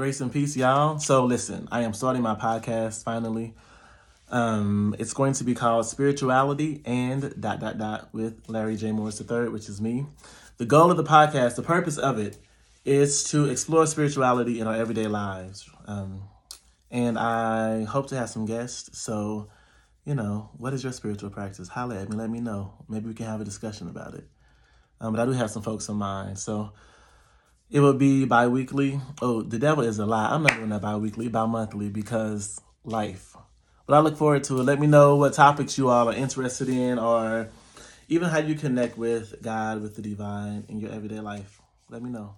Grace and peace, y'all. So listen, I am starting my podcast finally. Um, it's going to be called Spirituality and dot dot dot with Larry J. Morris III, which is me. The goal of the podcast, the purpose of it, is to explore spirituality in our everyday lives. Um, and I hope to have some guests. So, you know, what is your spiritual practice? Holla at me, let me know. Maybe we can have a discussion about it. Um, but I do have some folks in mind. So it will be bi weekly. Oh, the devil is a lie. I'm not doing that bi weekly, bi monthly because life. But I look forward to it. Let me know what topics you all are interested in or even how you connect with God, with the divine in your everyday life. Let me know.